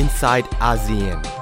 inside ASEAN.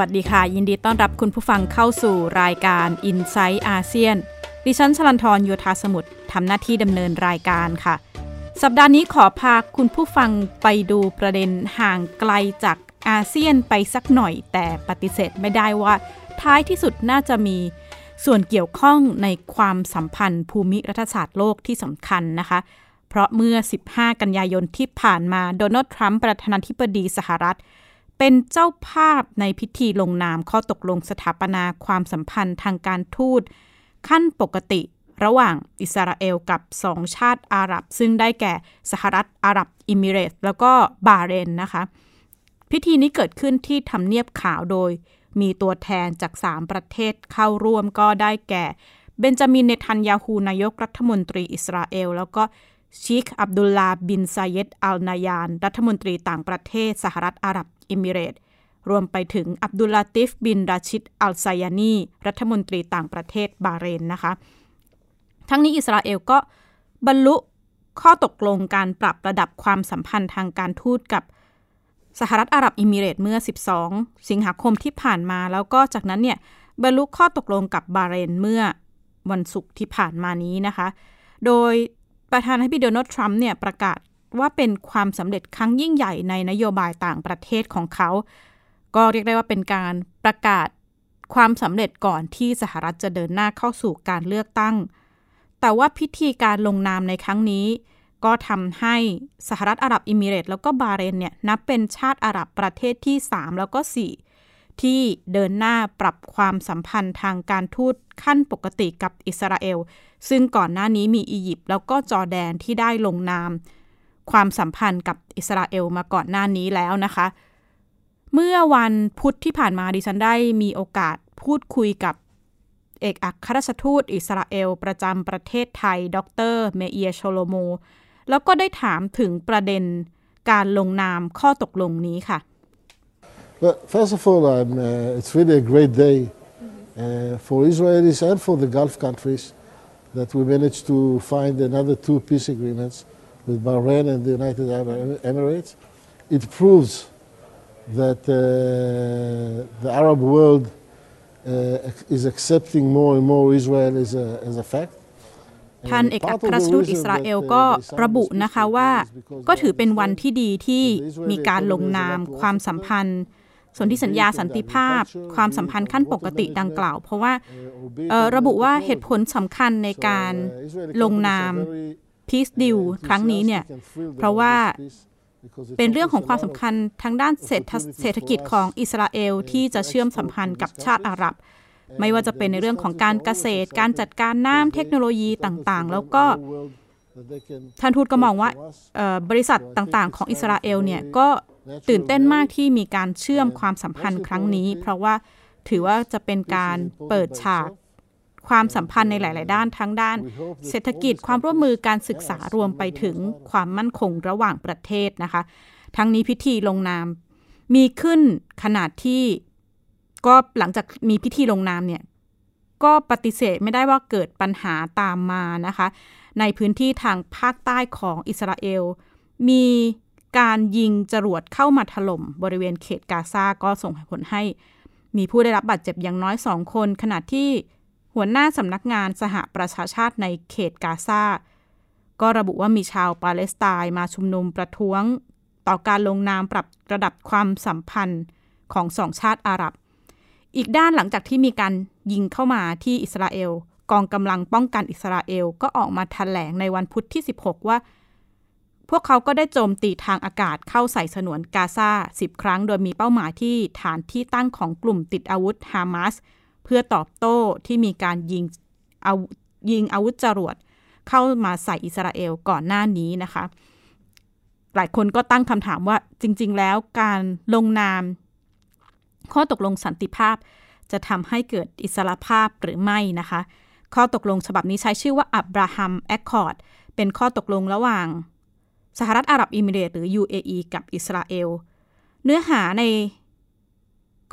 วัสดีค่ะ ยินดีต้อนรับคุณผู้ฟังเข้าสู่รายการ i n s i ซต์อาเซียนดิฉันชลันทรโยธาสมุทรทำหน้าที่ดำเนินรายการค่ะ สัปดาห์นี้ขอพาคุณผู้ฟังไปดูประเด็นห่างไกลจากอาเซียนไปสักหน่อย แต่ปฏิเสธไม่ได้ว่า ท้ายที่สุดน่าจะมีส่วนเกี่ยวข้องในความสัมพันธ์ภูมิรัฐศาสตร์โลกที่สำคัญนะคะ เพราะเมื่อ 15 กันยายนที่ผ่านมาโดนัลด์ทรัมป์ประธานาธิบดีสหรัฐ เป็นเจ้าภาพในพิธีลงนามข้อตกลงสถาปนาความสัมพันธ์ทางการทูต ขั้นปกติระหว่างอิสราเอลกับสองชาติอาหรับ ซึ่งได้แก่สหรัฐอาหรับเอมิเรตส์แล้วก็บาห์เรนนะคะ พิธีนี้เกิดขึ้นที่ทำเนียบขาวโดย มีตัวแทนจาก 3 ประเทศเข้าร่วมก็ได้แก่ เบนจามินเนทันยาฮูนายกรัฐมนตรีอิสราเอล แล้วก็ ชีคอับดุลลาบินซาเยดอัลนายาน รัฐมนตรีต่างประเทศสหรัฐอาหรับเอมิเรตส์รวมไปถึงอับดุลลาติฟบินราชิดอัลไซยานี รัฐมนตรีต่างประเทศบาเรนนะคะ ทั้งนี้อิสราเอลก็บรรลุข้อตกลงการปรับระดับความสัมพันธ์ทางการทูตกับสหรัฐอาหรับอิมิเรตเมื่อ 12 สิงหาคมที่ผ่านมา แล้วก็จากนั้นเนี่ยบรรลุข้อตกลงกับบาเรนเมื่อวันศุกร์ที่ผ่านมานี้นะคะ โดย ประธานาธิบดีโดนัลด์ทรัมป์เนี่ยประกาศว่าเป็นความสำเร็จครั้งยิ่งใหญ่ในนโยบายต่างประเทศของเขา ก็เรียกได้ว่าเป็นการประกาศความสำเร็จก่อนที่สหรัฐจะเดินหน้าเข้าสู่การเลือกตั้ง แต่ว่าพิธีการลงนามในครั้งนี้ ก็ทำให้สหรัฐอาหรับอิมิเรตแล้วก็บาเรนเนี่ยนับเป็นชาติอาหรับประเทศที่ 3 แล้วก็ 4 ที่เดินหน้าปรับความสัมพันธ์ทางการทูตขั้นปกติกับอิสราเอล ซึ่งก่อนหน้านี้มีอียิปต์แล้วก็จอร์แดนที่ได้ลงนาม ความสัมพันธ์กับอิสราเอลมาก่อนหน้านี้แล้วนะคะ เมื่อวันพุธที่ผ่านมาดิฉันได้มีโอกาสพูดคุยกับเอกอัครราชทูตอิสราเอล ประจำประเทศไทย ดร.เมเอียร์ ชโลโม แล้วก็ได้ถามถึงประเด็นการลงนามข้อตกลงนี้ค่ะ Well, first of all, I'm, uh, it's really a great day uh, for Israelis and for the Gulf countries that we managed to find another two peace agreements with Bahrain and the United Arab Emirates. It proves that uh, the Arab world uh, is accepting more and more Israel as a, as a fact. ท่านเอกอัครราชทูตอิสราเอลก็ระบุนะคะว่า ก็ถือเป็นวันที่ดีที่มีการลงนามความสัมพันธ์ ส่วนที่สัญญาสันติภาพ ความสัมพันธ์ขั้นปกติดังกล่าว เพราะว่าระบุว่าเหตุผลสำคัญในการลงนาม Peace Deal ครั้งนี้เนี่ย เพราะว่าเป็นเรื่องของความสำคัญทางด้านเศรษฐกิจของอิสราเอลที่จะเชื่อมสัมพันธ์กับชาติอาหรับ ไม่ว่าจะเป็นในเรื่องของการเกษตร การจัดการน้ำเทคโนโลยีต่างๆ แล้วก็ท่านทูตก็มองว่าบริษัทต่างๆ ของอิสราเอลเนี่ยก็ ตื่นเต้นมากที่มีการเชื่อมความสัมพันธ์ครั้งนี้ เพราะว่าถือว่าจะเป็นการเปิดฉากความสัมพันธ์ในหลาย ๆ ด้านทั้งด้าน เศรษฐกิจความร่วมมือการศึกษารวมไปถึงความมั่นคงระหว่างประเทศนะคะ ทั้งนี้พิธีลงนาม มีขึ้นขนาดที่ก็หลังจากมีพิธีลงนามเนี่ยก็ปฏิเสธไม่ได้ว่าเกิดปัญหาตามมานะคะ ในพื้นที่ทางภาคใต้ของอิสราเอล มี การยิงจรวดเข้ามาถล่มบริเวณเขตกาซาก็ส่งผลให้ มีผู้ได้รับบาดเจ็บอย่างน้อยสองคน ขณะที่หัวหน้าสำนักงานสหประชาชาติในเขตกาซาก็ระบุว่ามีชาวปาเลสไตน์มาชุมนุมประท้วง ต่อการลงนามปรับระดับความสัมพันธ์ของสองชาติอาหรับ อีกด้านหลังจากที่มีการยิงเข้ามาที่อิสราเอล กองกำลังป้องกันอิสราเอลก็ออกมาถแถลงในวันพุธที่ 16 ว่า พวกเขาก็ได้โจมตีทางอากาศเข้าใส่สนวนกาซา10 ครั้ง โดยมีเป้าหมายที่ฐานที่ตั้งของกลุ่มติดอาวุธฮามาสเพื่อตอบโต้ที่มีการยิงอายิงอาวุธจรวดเข้ามาใส่อิสราเอลก่อนหน้านี้นะคะ หลายคนก็ตั้งคำถามว่าจริง ๆ แล้วการลงนาม ข้อตกลงสันติภาพ จะทำให้เกิดอิสรภาพหรือไม่นะคะ ข้อตกลงฉบับนี้ใช้ชื่อว่า Abraham Accord เป็นข้อตกลงระหว่าง สหรัฐอาหรับเอมิเรตส์หรือ UAE กับอิสราเอล เนื้อหาใน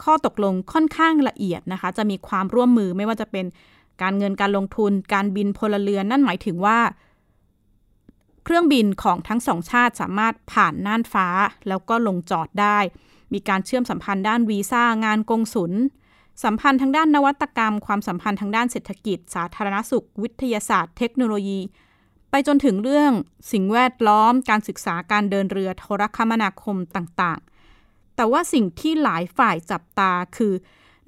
ข้อตกลงค่อนข้างละเอียดนะคะ จะมีความร่วมมือไม่ว่าจะเป็นการเงินการลงทุน การบินพลเรือน นั่นหมายถึงว่า เครื่องบินของทั้งสองชาติสามารถผ่านน่านฟ้า แล้วก็ลงจอดได้ มีการเชื่อมสัมพันธ์ด้านวีซ่างานกงสุลสัมพันธ์ทางด้านนวัตกรรม ความสัมพันธ์ทางด้านเศรษฐกิจ สาธารณสุข วิทยาศาสตร์ เทคโนโลยี ไปจนถึงเรื่องสิ่งแวดล้อม การศึกษาการเดินเรือโทรคมนาคมต่างๆ แต่ว่าสิ่งที่หลายฝ่ายจับตาคือ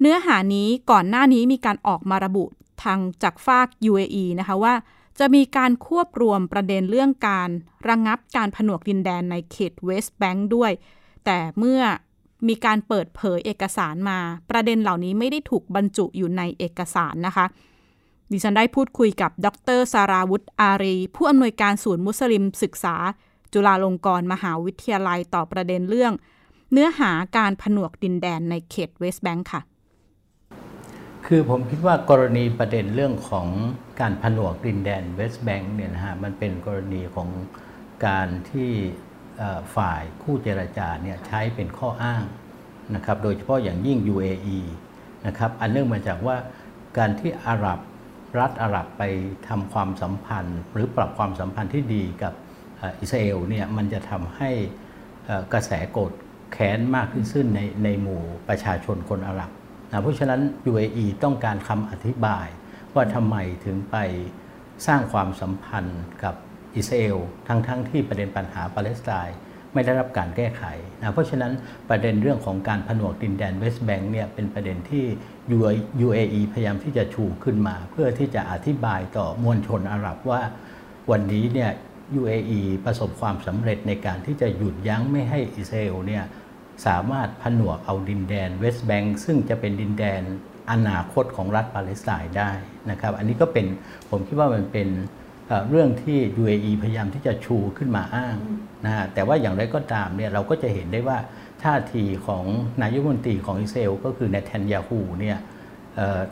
เนื้อหานี้ก่อนหน้านี้มีการออกมาระบุทางจากฝาก UAE นะคะว่า จะมีการควบรวมประเด็นเรื่องการระงงับการผนวกดินแดนในเขตเวสต์แบงค์ด้วย แต่เมื่อมีการเปิดเผยเอกสารมา ประเด็นเหล่านี้ไม่ได้ถูกบรรจุอยู่ในเอกสารนะคะ ดิฉันได้พูดคุยกับ ดรสาราวุฒอารี ผู้อำนวยการศูนย์มุสลิมศึกษา จุฬาลงกรณ์มหาวิทยาลัยต่อประเด็นเรื่อง เนื้อหาการผนวกดินแดนในเขตเวสต์แบงค์ค่ะ คือผมคิดว่ากรณีประเด็นเรื่องของการผนวกดินแดนเวสต์แบงค์เนี่ยนะฮะมันเป็นกรณีของการที่ฝ่ายคู่เจรจาเนี่ยใช้เป็นข้ออ้างนะครับ โดยเฉพาะอย่างยิ่ง UAE นะครับ อันเนื่องมาจากว่าการที่อาหรับ รัฐอาหรับไปทำความสัมพันธ์ หรือปรับความสัมพันธ์ที่ดีกับอิสราเอลเนี่ยมันจะทำให้กระแสโกรธแค้นมากขึ้นในในหมู่ประชาชนคนอาหรับนะเพราะฉะนั้น UAE ต้องการคำอธิบายว่าทำไมถึงไปสร้างความสัมพันธ์กับอิสราเอลทั้งๆทที่ประเด็นปัญหาปาเลสไตน์ไม่ได้รับการแก้ไขนะเพราะฉะนั้นประเด็นเรื่องของการผนวกดินแดนเวสต์แบงค์เนี่ยเป็นประเด็นที่ UAE พยายามที่จะชูขึ้นมา เพื่อที่จะอธิบายต่อมวลชนอาหรับว่าวันนี้เนี่ย UAE ประสบความสำเร็จในการที่จะหยุดยั้งไม่ให้อิสราเอลเนี่ยสามารถผนวกเอาดินแดนเวสต์แบงค์ซึ่งจะเป็นดินแดนอนาคตของรัฐปาเลสไตน์ได้นะครับ อันนี้ก็เป็นผมคิดว่ามันเป็นเรื่องที่ UAE พยายามที่จะชูขึ้นมาอ้างนะฮะแต่ว่าอย่างไรก็ตามเนี่ยเราก็จะเห็นได้ว่า ท่าทีของนายกรัฐมนตรีของอิสราเอลก็คือเนทันยาฮูเนี่ย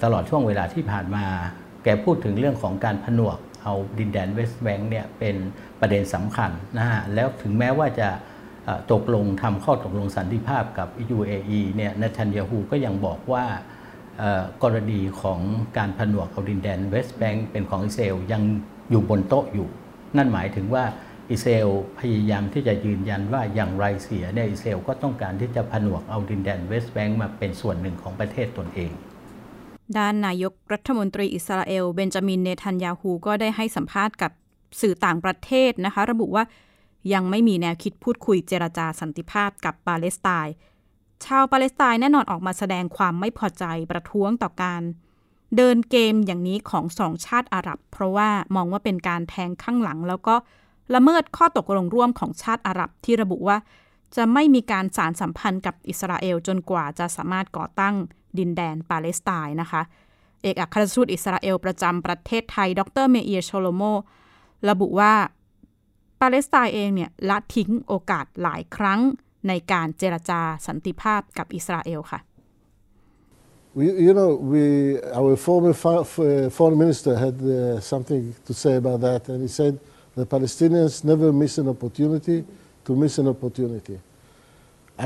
ตลอดช่วงเวลาที่ผ่านมา แกพูดถึงเรื่องของการผนวกเอาดินแดนเวสต์แบงค์เนี่ยเป็นประเด็นสำคัญนะฮะแล้วถึงแม้ว่าจะตกลงทำข้อตกลงสันติภาพกับ UAE เนี่ยเนทันยาฮูก็ยังบอกว่ากรณีของการผนวกเอาดินแดนเวสต์แบงค์เป็นของอิสราเอลยังอยู่บนโต๊ะอยู่ นั่นหมายถึงว่า อิสราเอลพยายามที่จะยืนยันว่าอย่างไรเสียเนี่ยอิสราเอลก็ต้องการที่จะผนวกเอาดินแดนเวสต์แบงค์มาเป็นส่วนหนึ่งของประเทศตนเอง ด้านนายกรัฐมนตรีอิสราเอลเบนจามินเนทันยาฮูก็ได้ให้สัมภาษณ์กับสื่อต่างประเทศนะคะ ระบุว่ายังไม่มีแนวคิดพูดคุยเจรจาสันติภาพกับปาเลสไตน์ชาวปาเลสไตน์แน่นอนออกมาแสดงความไม่พอใจประท้วงต่อการ เดินเกมอย่างนี้ของสองชาติอาหรับ เพราะว่ามองว่าเป็นการแทงข้างหลังแล้วก็ ละเมิดข้อตกลงร่วมของชาติอาหรับที่ระบุว่า จะไม่มีการสารสัมพันธ์กับอิสราเอลจนกว่าจะสามารถก่อตั้งดินแดนปาเลสไตน์นะคะ เอกอัครราชทูตอิสราเอลประจำประเทศไทย ดร.เมเอียร์ ชโลโม ระบุว่าปาเลสไตน์เองเนี่ยละทิ้งโอกาสหลายครั้งในการเจรจาสันติภาพกับอิสราเอลค่ะ We, you know, we, our former foreign minister had uh, something to say about that, and he said the Palestinians never miss an opportunity to miss an opportunity.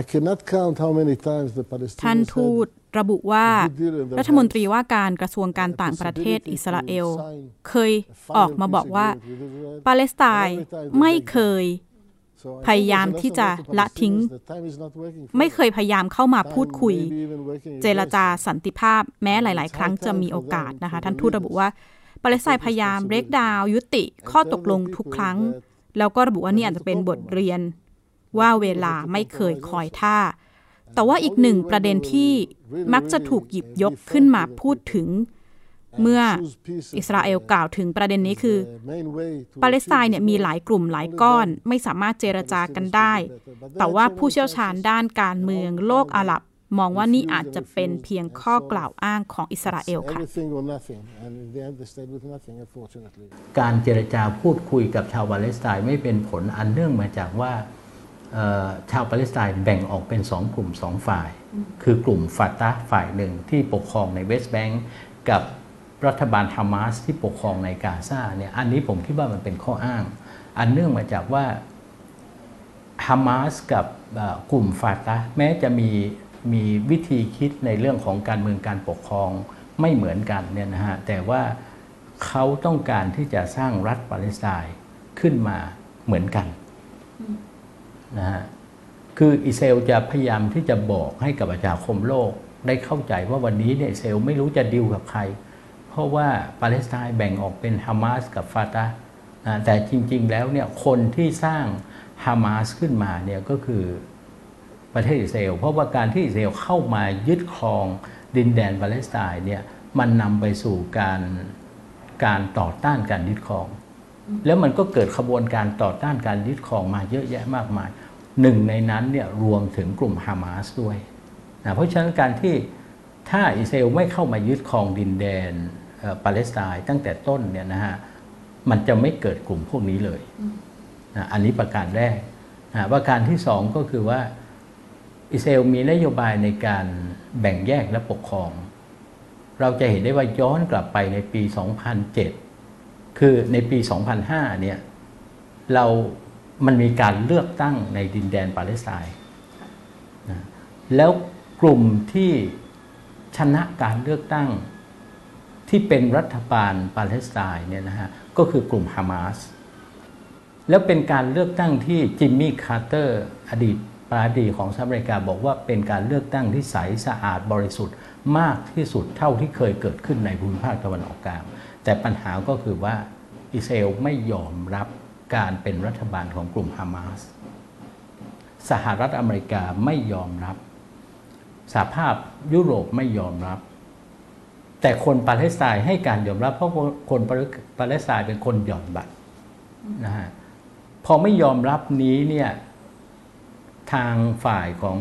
I cannot count how many times the ท่าน Palestinians ทูต had ระบุว่า a good deal in their รัฐมนตรี hands. ว่าการกระทรวงการต่างประเทศอิสราเอล เคย a ออก final มาบอก peace ว่า agreement with Israel. ปาเลสไตน์ไม่เคย So I think พยายาม there's a ที่ lesson จะ learned to ละทิ้ง Palestinians that time is not working for ไม่ them. เคยพยายามเข้ามาพูดคุย Time may be even working เจรจา against them. สันติภาพแม้หลาย ๆ ครั้งจะมีโอกาสนะคะ ท่านทูตระบุว่า ปาเลสไตน์พยายามเบรกดาวยุติข้อตกลงทุกครั้ง แล้วก็ระบุว่านี่อาจจะเป็นบทเรียน ว่าเวลาไม่เคยคอยท่า แต่ว่าอีกหนึ่งประเด็นที่มักจะถูกหยิบยกขึ้นมาพูดถึง เมื่ออิสราเอลกล่าวถึงประเด็นนี้คือ ปาเลสไตน์เนี่ยมีหลายกลุ่มหลายก้อนไม่สามารถเจรจากันได้ แต่ว่าผู้เชี่ยวชาญด้านการเมืองโลกอาหรับ มองว่านี่อาจจะเป็นเพียงข้อกล่าวอ้างของอิสราเอลค่ะ การเจรจาพูดคุยกับชาวปาเลสไตน์ไม่เป็นผลอันเนื่องมาจากว่าชาวปาเลสไตน์แบ่งออกเป็นสองกลุ่มสองฝ่าย คือกลุ่มฟาตาฝ่ายหนึ่งที่ปกครองในเวสต์แบงก์กับรัฐบาลฮามาสที่ปกครองในกาซาเนี่ยอันนี้ผมคิดว่ามันเป็นข้ออ้าง อันเนื่องมาจากว่าฮามาสกับกลุ่มฟาตาแม้จะมี มีวิธีคิดในเรื่องของการเมืองการปกครองไม่เหมือนกันเนี่ยนะฮะแต่ว่าเขาต้องการที่จะสร้างรัฐปาเลสไตน์ขึ้นมาเหมือนกันนะฮะคืออิสราเอลจะพยายามที่จะบอกให้กับประชาคมโลก ได้เข้าใจว่าวันนี้เนี่ยอิสราเอลไม่รู้จะดิวกับใคร เพราะว่าปาเลสไตน์แบ่งออกเป็นฮามาสกับฟาตานะแต่จริง ๆ แล้วเนี่ยคนที่สร้างฮามาสขึ้นมาเนี่ยก็คือ ประเทศอิสราเอลเพราะว่าการที่อิสราเอลเข้ามายึดครองดินแดนปาเลสไตน์เนี่ยมันนำไปสู่การการต่อต้านการยึดครอง แล้วมันก็เกิดขบวนการต่อต้านการยึดครองมาเยอะแยะมากมายหนึ่งในนั้นเนี่ยรวมถึงกลุ่มฮามาสด้วยนะเพราะฉะนั้นการที่ถ้าอิสราเอลไม่เข้ามายึดครองดินแดนปาเลสไตน์ตั้งแต่ต้นเนี่ยนะฮะมันจะไม่เกิดกลุ่มพวกนี้เลยนะอันนี้ประการแรกนะประการที่สองก็คือว่า อิสราเอลมีนโยบายในการแบ่งแยกและปกครอง เราจะเห็นได้ว่าย้อนกลับไปในปี 2007 คือในปี 2005 เนี่ยเรามันมีการเลือกตั้งในดินแดนปาเลสไตน์นะแล้วกลุ่มที่ชนะการเลือกตั้งที่เป็นรัฐบาลปาเลสไตน์เนี่ยนะฮะก็คือกลุ่มฮามาสแล้วเป็นการเลือกตั้งที่จิมมี่คาร์เตอร์อดีต ประธานดีของสหรัฐอเมริกาบอกว่าเป็นการเลือกตั้งที่ใสสะอาดบริสุทธิ์มากที่สุดเท่าที่เคยเกิดขึ้นในภูมิภาคตะวันออกกลาง แต่ปัญหาก็คือว่าอิสราเอลไม่ยอมรับการเป็นรัฐบาลของกลุ่มฮามาส สหรัฐอเมริกาไม่ยอมรับ สหภาพยุโรปไม่ยอมรับ แต่คนปาเลสไตน์ให้การยอมรับ เพราะคนปาเลสไตน์เป็นคนหย่อนบัตรนะฮะ พอไม่ยอมรับนี้เนี่ย ทางฝ่ายของ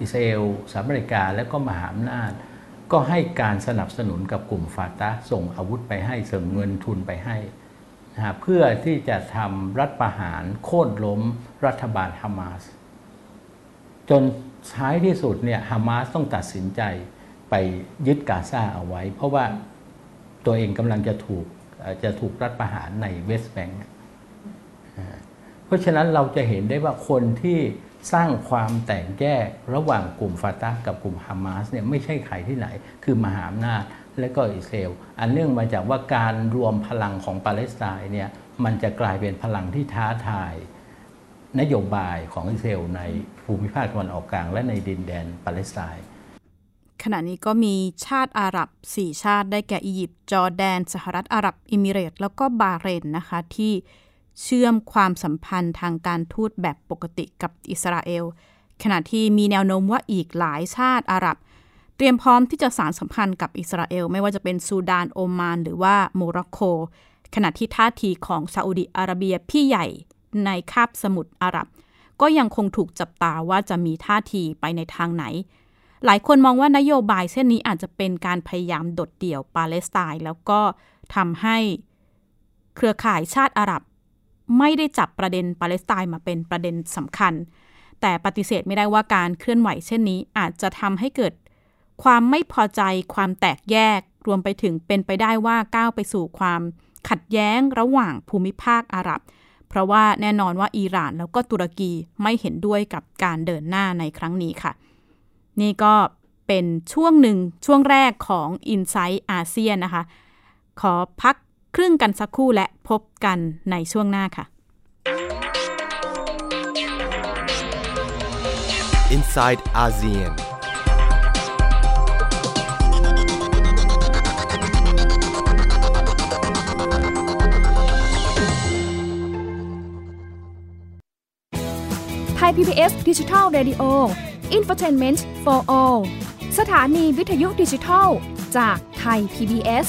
อิสราเอลสหรัฐอเมริกาและก็มหาอำนาจ ก็ให้การสนับสนุนกับกลุ่มฟาตาส่งอาวุธไปให้เสริมเงินทุนไปให้นะเพื่อที่จะทำรัฐประหารโค่นล้มรัฐบาลฮามาสจนท้ายที่สุดเนี่ยฮามาสต้องตัดสินใจไปยึดกาซาเอาไว้ เพราะว่าตัวเองกำลังจะถูกจะถูกรัฐประหารในเวสต์แบงก์เพราะฉะนั้นเราจะเห็นได้ว่าคนที่ สร้างความแตกแยกระหว่างกลุ่มฟาตากับกลุ่มฮามาสเนี่ยไม่ใช่ใครที่ไหน คือมหาอำนาจและก็อิสราเอลอันเนื่องมาจากว่าการรวมพลังของปาเลสไตน์เนี่ยมันจะกลายเป็นพลังที่ท้าทาย นโยบายของอิสราเอลในภูมิภาคตะวันออกกลาง และในดินแดนปาเลสไตน์ขณะนี้ก็มีชาติอาหรับ 4 ชาติได้แก่อียิปต์จอร์แดน สหรัฐอาหรับเอมิเรตส์ แล้วก็บาห์เรนนะคะที่ เชื่อมความสัมพันธ์ทางการทูตแบบปกติกับอิสราเอล ขณะที่มีแนวโน้มว่าอีกหลายชาติอาหรับ เตรียมพร้อมที่จะสานสัมพันธ์กับอิสราเอล ไม่ว่าจะเป็นซูดานโอมาน หรือว่าโมร็อกโก ขณะที่ท่าทีของซาอุดิอาระเบียพี่ใหญ่ในคาบสมุทรอาหรับ ก็ยังคงถูกจับตาว่าจะมีท่าทีไปในทางไหน หลายคนมองว่านโยบายเส้นนี้อาจจะเป็นการพยายามโดดเดี่ยวปาเลสไตน์แล้วก็ทำให้เครือข่ายชาติอาหรับ ไม่ได้จับประเด็นปาเลสไตน์มาเป็นประเด็นสำคัญ แต่ปฏิเสธไม่ได้ว่าการเคลื่อนไหวเช่นนี้อาจจะทำให้เกิด ความไม่พอใจ ความแตกแยก รวมไปถึงเป็นไปได้ว่าก้าวไปสู่ความขัดแย้งระหว่างภูมิภาคอาหรับ เพราะว่าแน่นอนว่าอิหร่านแล้วก็ตุรกีไม่เห็นด้วยกับการเดินหน้าในครั้งนี้ค่ะ นี่ก็เป็นช่วงหนึ่งช่วงแรกของ i n s i ซต์อาเซียนนะคะ ขอพัก ครึ่งกันสักครู่และพบกันในช่วงหน้าค่ะ Inside ASEAN. Thai PBS Digital Radio Infotainment for All สถานีวิทยุดิจิทัล จากไทย PBS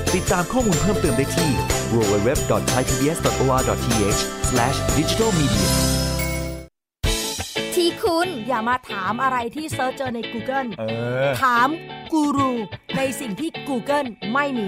ติดตามข้อมูลเพิ่มเติมได้ที่ www.thaipbs.or.th/digitalmedia ที่คุณอย่ามาถามอะไรที่ search เจอใน Google เออ ถามกูรูในสิ่งที่ Google ไม่มี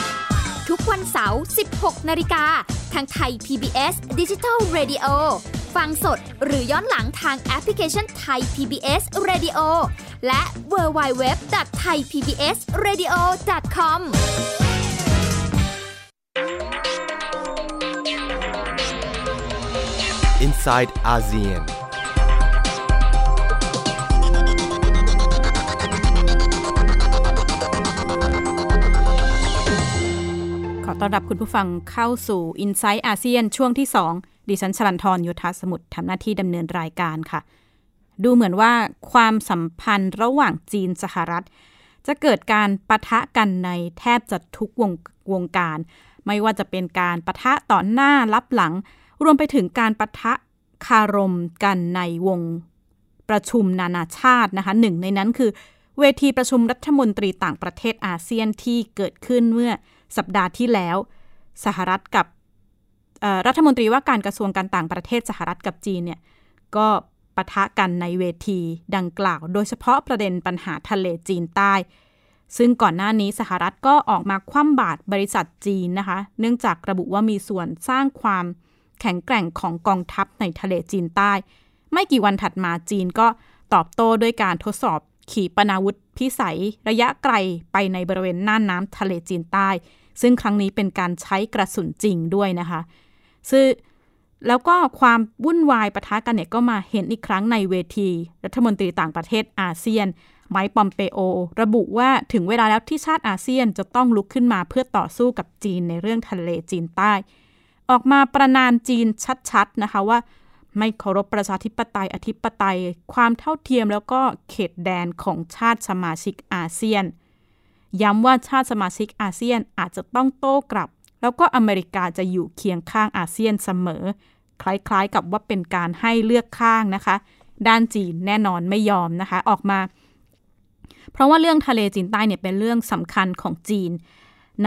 ทุกวันเสาร์ 16 นาฬิกา ทางไทย PBS Digital Radio ฟังสดหรือย้อนหลังทางแอปพลิเคชันไทย PBS Radio และ w w w t h a i PBS Radio com Inside ASEAN ต้อนรับคุณผู้ฟังเข้าสู่ i n s i ซต์อาเซียนช่วงที่ 2 ดิฉันชลันทรโยธาสมุทรทำหน้าที่ดำเนินรายการค่ะ ดูเหมือนว่าความสัมพันธ์ระหว่างจีนสหรัฐ จะเกิดการปะทะกันในแทบจะทุกวงวงการ ไม่ว่าจะเป็นการปะทะต่อหน้ารับหลัง รวมไปถึงการปะทะคารมกันในวงประชุมนานาชาตินะคะหนึ่งในนั้นคือ เวทีประชุมรัฐมนตรีต่างประเทศอาเซียนที่เกิดขึ้นเมื่อ สัปดาห์ที่แล้ว สหรัฐกับรัฐมนตรีว่าการกระทรวงการต่างประเทศสหรัฐกับจีนเนี่ยก็ปะทะกันในเวทีดังกล่าว โดยเฉพาะประเด็นปัญหาทะเลจีนใต้ ซึ่งก่อนหน้านี้สหรัฐก็ออกมาคว่ำบาตรบริษัทจีนนะคะ เนื่องจากระบุว่ามีส่วนสร้างความแข็งแกร่งของกองทัพในทะเลจีนใต้ ไม่กี่วันถัดมาจีนก็ตอบโต้ด้วยการทดสอบขีปนาวุธพิสัยระยะไกลไปในบริเวณน่านน้ำทะเลจีนใต้ ซึ่งครั้งนี้เป็นการใช้กระสุนจริงด้วยนะคะ ซึ่งแล้วก็ความวุ่นวายปะทะกันเนี่ยก็มาเห็นอีกครั้งในเวที รัฐมนตรีต่างประเทศอาเซียน ไมค์ปอมเปโอ ระบุว่าถึงเวลาแล้วที่ชาติอาเซียนจะต้องลุกขึ้นมาเพื่อต่อสู้กับจีนในเรื่องทะเลจีนใต้ ออกมาประนามจีนชัดๆนะคะว่า ไม่เคารพประชาธิปไตยอธิปไตย ความเท่าเทียมแล้วก็เขตแดนของชาติสมาชิกอาเซียน ย้ำว่าชาติสมาชิกอาเซียนอาจจะต้องโต้กลับ แล้วก็อเมริกาจะอยู่เคียงข้างอาเซียนเสมอ คล้ายๆกับว่าเป็นการให้เลือกข้างนะคะ ด้านจีนแน่นอนไม่ยอมนะคะออกมา เพราะว่าเรื่องทะเลจีนใต้เนี่ยเป็นเรื่องสำคัญของจีน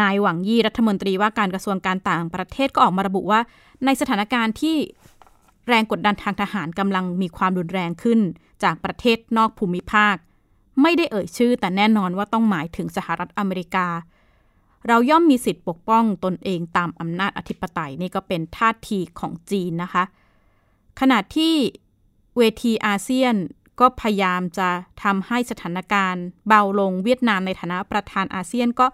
นายหวังยี่รัฐมนตรีว่าการกระทรวงการต่างประเทศก็ออกมาระบุว่า ในสถานการณ์ที่แรงกดดันทางทหารกำลังมีความรุนแรงขึ้น จากประเทศนอกภูมิภาค ไม่ได้เอ่ยชื่อ แต่แน่นอนว่าต้องหมายถึงสหรัฐอเมริกา เราย่อมมีสิทธิ์ปกป้องตนเองตามอำนาจอธิปไตยนี่ก็เป็นท่าทีของจีนนะคะ ขณะที่เวทีอาเซียนก็พยายามจะทำให้สถานการณ์ เบาลงเวียดนามในฐานะประธานอาเซียนก็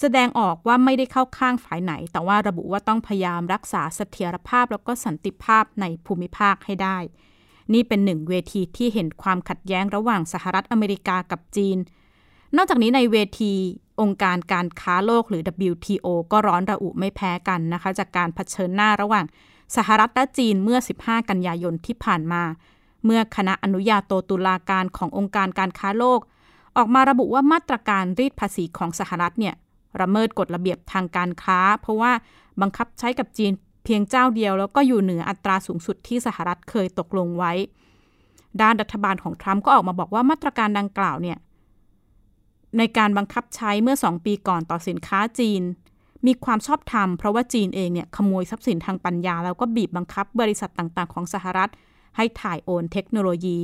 แสดงออกว่าไม่ได้เข้าข้างฝ่ายไหน แต่ว่าระบุว่าต้องพยายามรักษาเสถียรภาพแล้วก็สันติภาพในภูมิภาคให้ได้ นี่เป็นหนึ่งเวทีที่เห็นความขัดแย้งระหว่างสหรัฐอเมริกากับจีน นอกจากนี้ในเวทีองค์การการค้าโลกหรือ WTO ก็ร้อนระอุไม่แพ้กันนะคะ จากการเผชิญหน้าระหว่างสหรัฐและจีนเมื่อ 15 กันยายนที่ผ่านมา เมื่อคณะอนุญาโตตุลาการขององค์การการค้าโลก ออกมาระบุว่ามาตรการรีดภาษีของสหรัฐเนี่ยระเมิดกฎระเบียบทางการค้า เพราะว่าบังคับใช้กับจีน พียงเจ้าเดียวแล้วก็อยู่เหนืออัตราสูงสุดที่สหรัฐเคยตกลงไว้ ด้านรัฐบาลของทรัมป์ก็ออกมาบอกว่ามาตรการดังกล่าวเนี่ยในการบังคับใช้เมื่อ 2 ปีก่อนต่อสินค้าจีน มีความชอบธรรมเพราะว่าจีนเองเนี่ยขโมยทรัพย์สินทางปัญญา แล้วก็บีบบังคับบริษัทต่างๆ ของสหรัฐ ให้ถ่ายโอนเทคโนโลยี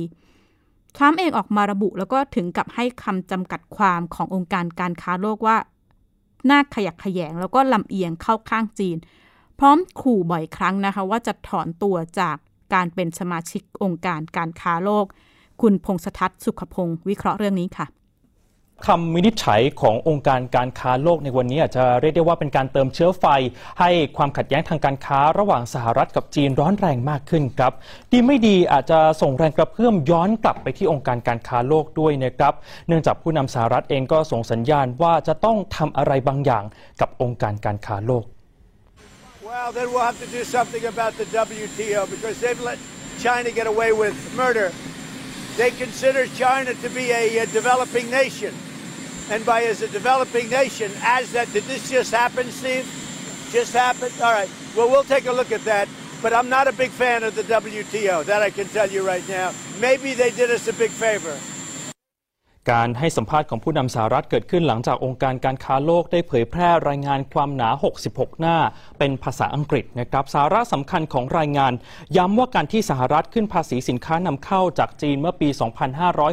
ทรัมป์เองออกมาระบุแล้วก็ถึงกับให้คำจำกัดความขององค์การการค้าโลกว่าน่าขยักขยงแล้วก็ลำเอียงเข้าข้างจีน พร้อมขู่บ่อยครั้งนะคะ ว่าจะถอนตัวจากการเป็นสมาชิกองค์การการค้าโลก คุณพงษทัศน์สุขพงศ์วิเคราะห์เรื่องนี้ค่ะคำวินิจฉัยขององค์การการค้าโลกในวันนี้อาจจะเรียกได้ว่าเป็นการเติมเชื้อไฟ ให้ความขัดแย้งทางการค้าระหว่างสหรัฐกับจีนร้อนแรงมากขึ้นครับ ดีไม่ดีอาจจะส่งแรงกระเพื่อมย้อนกลับไปที่องค์การการค้าโลกด้วยนะครับ เนื่องจากผู้นำสหรัฐเองก็ส่งสัญญาณว่าจะต้องทำอะไรบางอย่างกับองค์การการค้าโลก Well, then we'll have to do something about the WTO because they've let China get away with murder. They consider China to be a, a developing nation. and by as a developing nation, as that, did this just happen, Steve? Just happened? All right. Well, we'll take a look at that. But I'm not a big fan of the WTO. That I can tell you right now. Maybe they did us a big favor. การให้สัมภาษณ์ของผู้นำสหรัฐเกิดขึ้นหลังจากองค์การการค้าโลกได้เผยแพร่รายงานความหนา 66 หน้า เป็นภาษาอังกฤษนะครับสาระสำคัญของรายงาน ย้ำว่าการที่สหรัฐขึ้นภาษีสินค้านำเข้าจากจีนเมื่อปี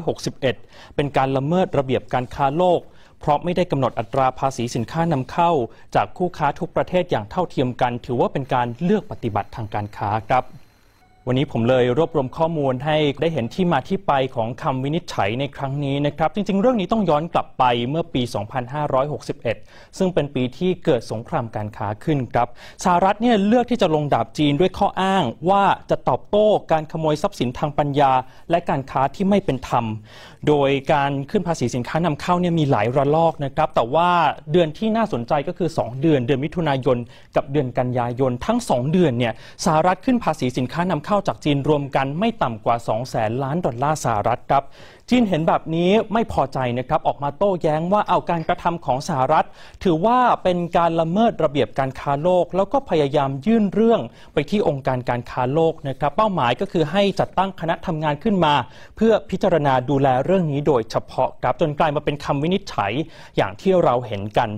2561 เป็นการละเมิดระเบียบการค้าโลก เพราะไม่ได้กำหนดอัตราภาษีสินค้านำเข้า จากคู่ค้าทุกประเทศอย่างเท่าเทียมกัน ถือว่าเป็นการเลือกปฏิบัติทางการค้าครับ วันนี้ผมเลยรวบรวมข้อมูลให้ได้เห็นที่มาที่ไปของคำวินิจฉัยในครั้งนี้นะครับ จริง ๆ เรื่องนี้ต้องย้อนกลับไปเมื่อปี 2561 ซึ่งเป็นปีที่เกิดสงครามการค้าขึ้นครับสหรัฐเนี่ยเลือกที่จะลงดาบจีนด้วยข้ออ้างว่าจะตอบโต้การขโมยทรัพย์สินทางปัญญา และการค้าที่ไม่เป็นธรรม โดยการขึ้นภาษีสินค้านำเข้าเนี่ยมีหลายระลอกนะครับ แต่ว่าเดือนที่น่าสนใจก็คือ 2 เดือน เดือนมิถุนายน กับเดือนกันยายนทั้ง 2 เดือนเนี่ยสหรัฐขึ้นภาษีสินค้านำเข้าเข้าจากจีนรวมกันไม่ต่ำกว่า2แสนล้านดอลลาร์สหรัฐครับ จีนเห็นแบบนี้ไม่พอใจนะครับออกมาโต้แย้งว่าเอาการกระทำของสหรัฐ ถือว่าเป็นการละเมิดระเบียบการค้าโลก แล้วก็พยายามยื่นเรื่องไปที่องค์การการค้าโลกนะครับเป้าหมายก็คือให้จัดตั้งคณะทำงานขึ้นมา เพื่อพิจารณาดูแลเรื่องนี้โดยเฉพาะครับจนกลายมาเป็นคำวินิจฉัยอย่างที่เราเห็นกัน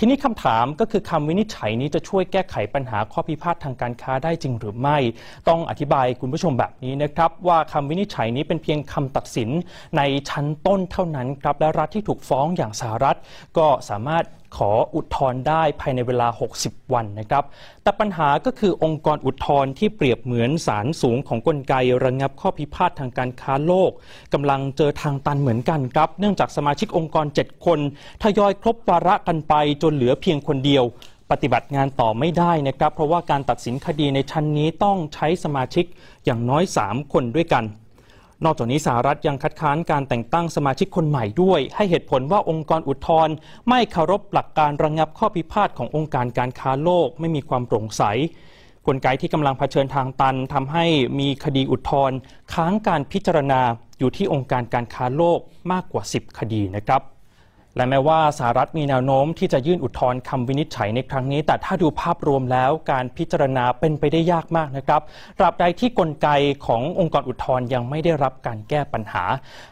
ทีนี้คำถามก็คือคำวินิจฉัยนี้จะช่วยแก้ไขปัญหาข้อพิพาททางการค้าได้จริงหรือไม่ ต้องอธิบายคุณผู้ชมแบบนี้นะครับว่าคำวินิจฉัยนี้เป็นเพียงคำตัดสินในชั้นต้นเท่านั้นครับและรัฐที่ถูกฟ้องอย่างสหรัฐก็สามารถ ขออุทธรณ์ได้ภายในเวลา 60 วันนะครับ แต่ปัญหาก็คือองค์กรอุทธรณ์ที่เปรียบเหมือนศาลสูงของกลไกระงับข้อพิพาททางการค้าโลกกำลังเจอทางตันเหมือนกันครับ เนื่องจากสมาชิกองค์กร 7 คน ทยอยครบวาระกันไปจนเหลือเพียงคนเดียว ปฏิบัติงานต่อไม่ได้นะครับ เพราะว่าการตัดสินคดีในชั้นนี้ต้องใช้สมาชิกอย่างน้อย 3 คนด้วยกัน นอกจากนี้สหรัฐยังคัดค้านการแต่งตั้งสมาชิกคนใหม่ด้วย ให้เหตุผลว่าองค์กรอุทธรณ์ไม่เคารพหลักการระงงับข้อพิพาทขององค์การการค้าโลกไม่มีความโปร่งใสกลไกที่กำลังเผชิญทางตันทำให้มีคดีอุทธรณ์ค้างการพิจารณาอยู่ที่องค์การการค้าโลกมากกว่า 10 คดีนะครับ และแม้ว่าสหรัฐมีแนวโน้มที่จะยื่นอุทธรณ์คำวินิจฉัยในครั้งนี้ แต่ถ้าดูภาพรวมแล้วการพิจารณาเป็นไปได้ยากมากนะครับตราบใดที่กลไกขององค์กรอุทธรณ์ยังไม่ได้รับการแก้ปัญหา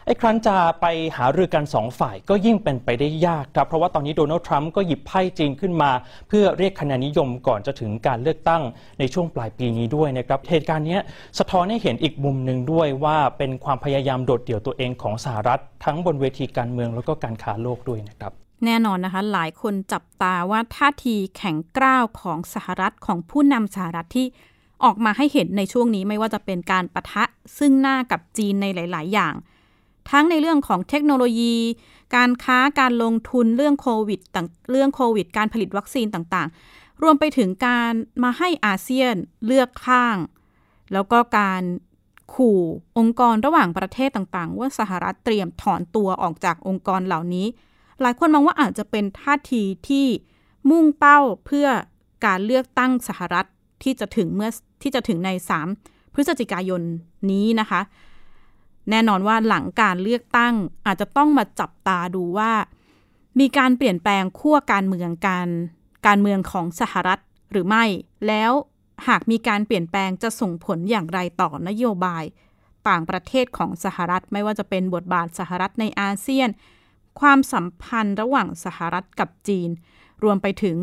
ไอ้ครั้นจะไปหารือกันสองฝ่ายก็ยิ่งเป็นไปได้ยากครับเพราะว่าตอนนี้โดนัลด์ทรัมป์ก็หยิบไพ่จีนขึ้นมา เพื่อเรียกคะแนนนิยมก่อนจะถึงการเลือกตั้งในช่วงปลายปีนี้ด้วยนะครับเหตุการณ์นี้สะท้อนให้เห็นอีกมุมหนึ่งด้วยว่าเป็นความพยายามโดดเดี่ยวตัวเองของสหรัฐ ทั้งบนเวทีการเมืองแล้วก็การค้าโลกด้วยนะครับ แน่นอนนะคะ หลายคนจับตาว่าท่าทีแข็งกร้าวของสหรัฐของผู้นำสหรัฐที่ออกมาให้เห็นในช่วงนี้ไม่ว่าจะเป็นการประทะซึ่งหน้ากับจีนในหลาย ๆ อย่าง ทั้งในเรื่องของเทคโนโลยี การค้าการลงทุนเรื่องโควิดต่างเรื่องโควิด การผลิตวัคซีนต่างๆ รวมไปถึงการมาให้อาเซียนเลือกข้าง แล้วก็การขู่องค์กรระหว่างประเทศต่างๆ ว่าสหรัฐเตรียมถอนตัวออกจากองค์กรเหล่านี้ หลายคนมองว่าอาจจะเป็นท่าทีที่มุ่งเป้าเพื่อการเลือกตั้งสหรัฐที่จะถึงเมื่อที่จะถึงใน 3 พฤศจิกายนนี้นะคะ แน่นอนว่าหลังการเลือกตั้งอาจจะต้องมาจับตาดูว่า มีการเปลี่ยนแปลงขั้วการเมืองการการเมืองของสหรัฐหรือไม่ แล้วหากมีการเปลี่ยนแปลงจะส่งผลอย่างไรต่อนโยบาย ต่างประเทศของสหรัฐไม่ว่าจะเป็นบทบาทสหรัฐในอาเซียน ความสัมพันธ์ระหว่างสหรัฐกับจีน รวมไปถึง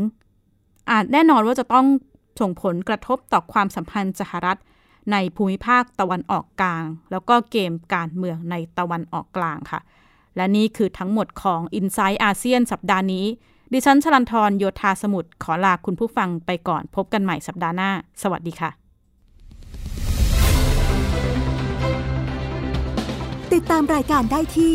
อาจแน่นอนว่าจะต้องส่งผลกระทบต่อความสัมพันธ์สหรัฐในภูมิภาคตะวันออกกลาง แล้วก็เกมการเมืองในตะวันออกกลางค่ะ และนี่คือทั้งหมดของ i n s i ซต์อาเซียนสัปดาห์นี้ ดิฉันชลันทรโยธาสมุทรขอลาคุณผู้ฟังไปก่อนพบกันใหม่สัปดาห์หน้า สวัสดีค่ะ ติดตามรายการได้ที่